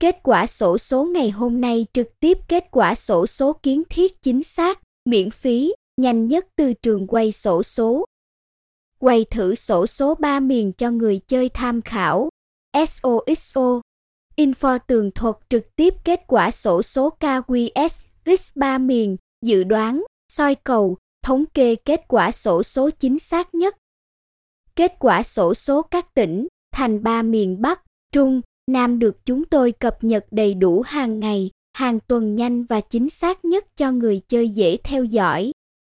Kết quả sổ số ngày hôm nay trực tiếp kết quả sổ số kiến thiết chính xác, miễn phí, nhanh nhất từ trường quay sổ số. Quay thử sổ số 3 miền cho người chơi tham khảo. SOXO Info tường thuật trực tiếp kết quả sổ số KQS X3 miền, dự đoán, soi cầu, thống kê kết quả sổ số chính xác nhất. Kết quả sổ số các tỉnh, thành ba miền Bắc, Trung, Nam được chúng tôi cập nhật đầy đủ hàng ngày, hàng tuần nhanh và chính xác nhất cho người chơi dễ theo dõi.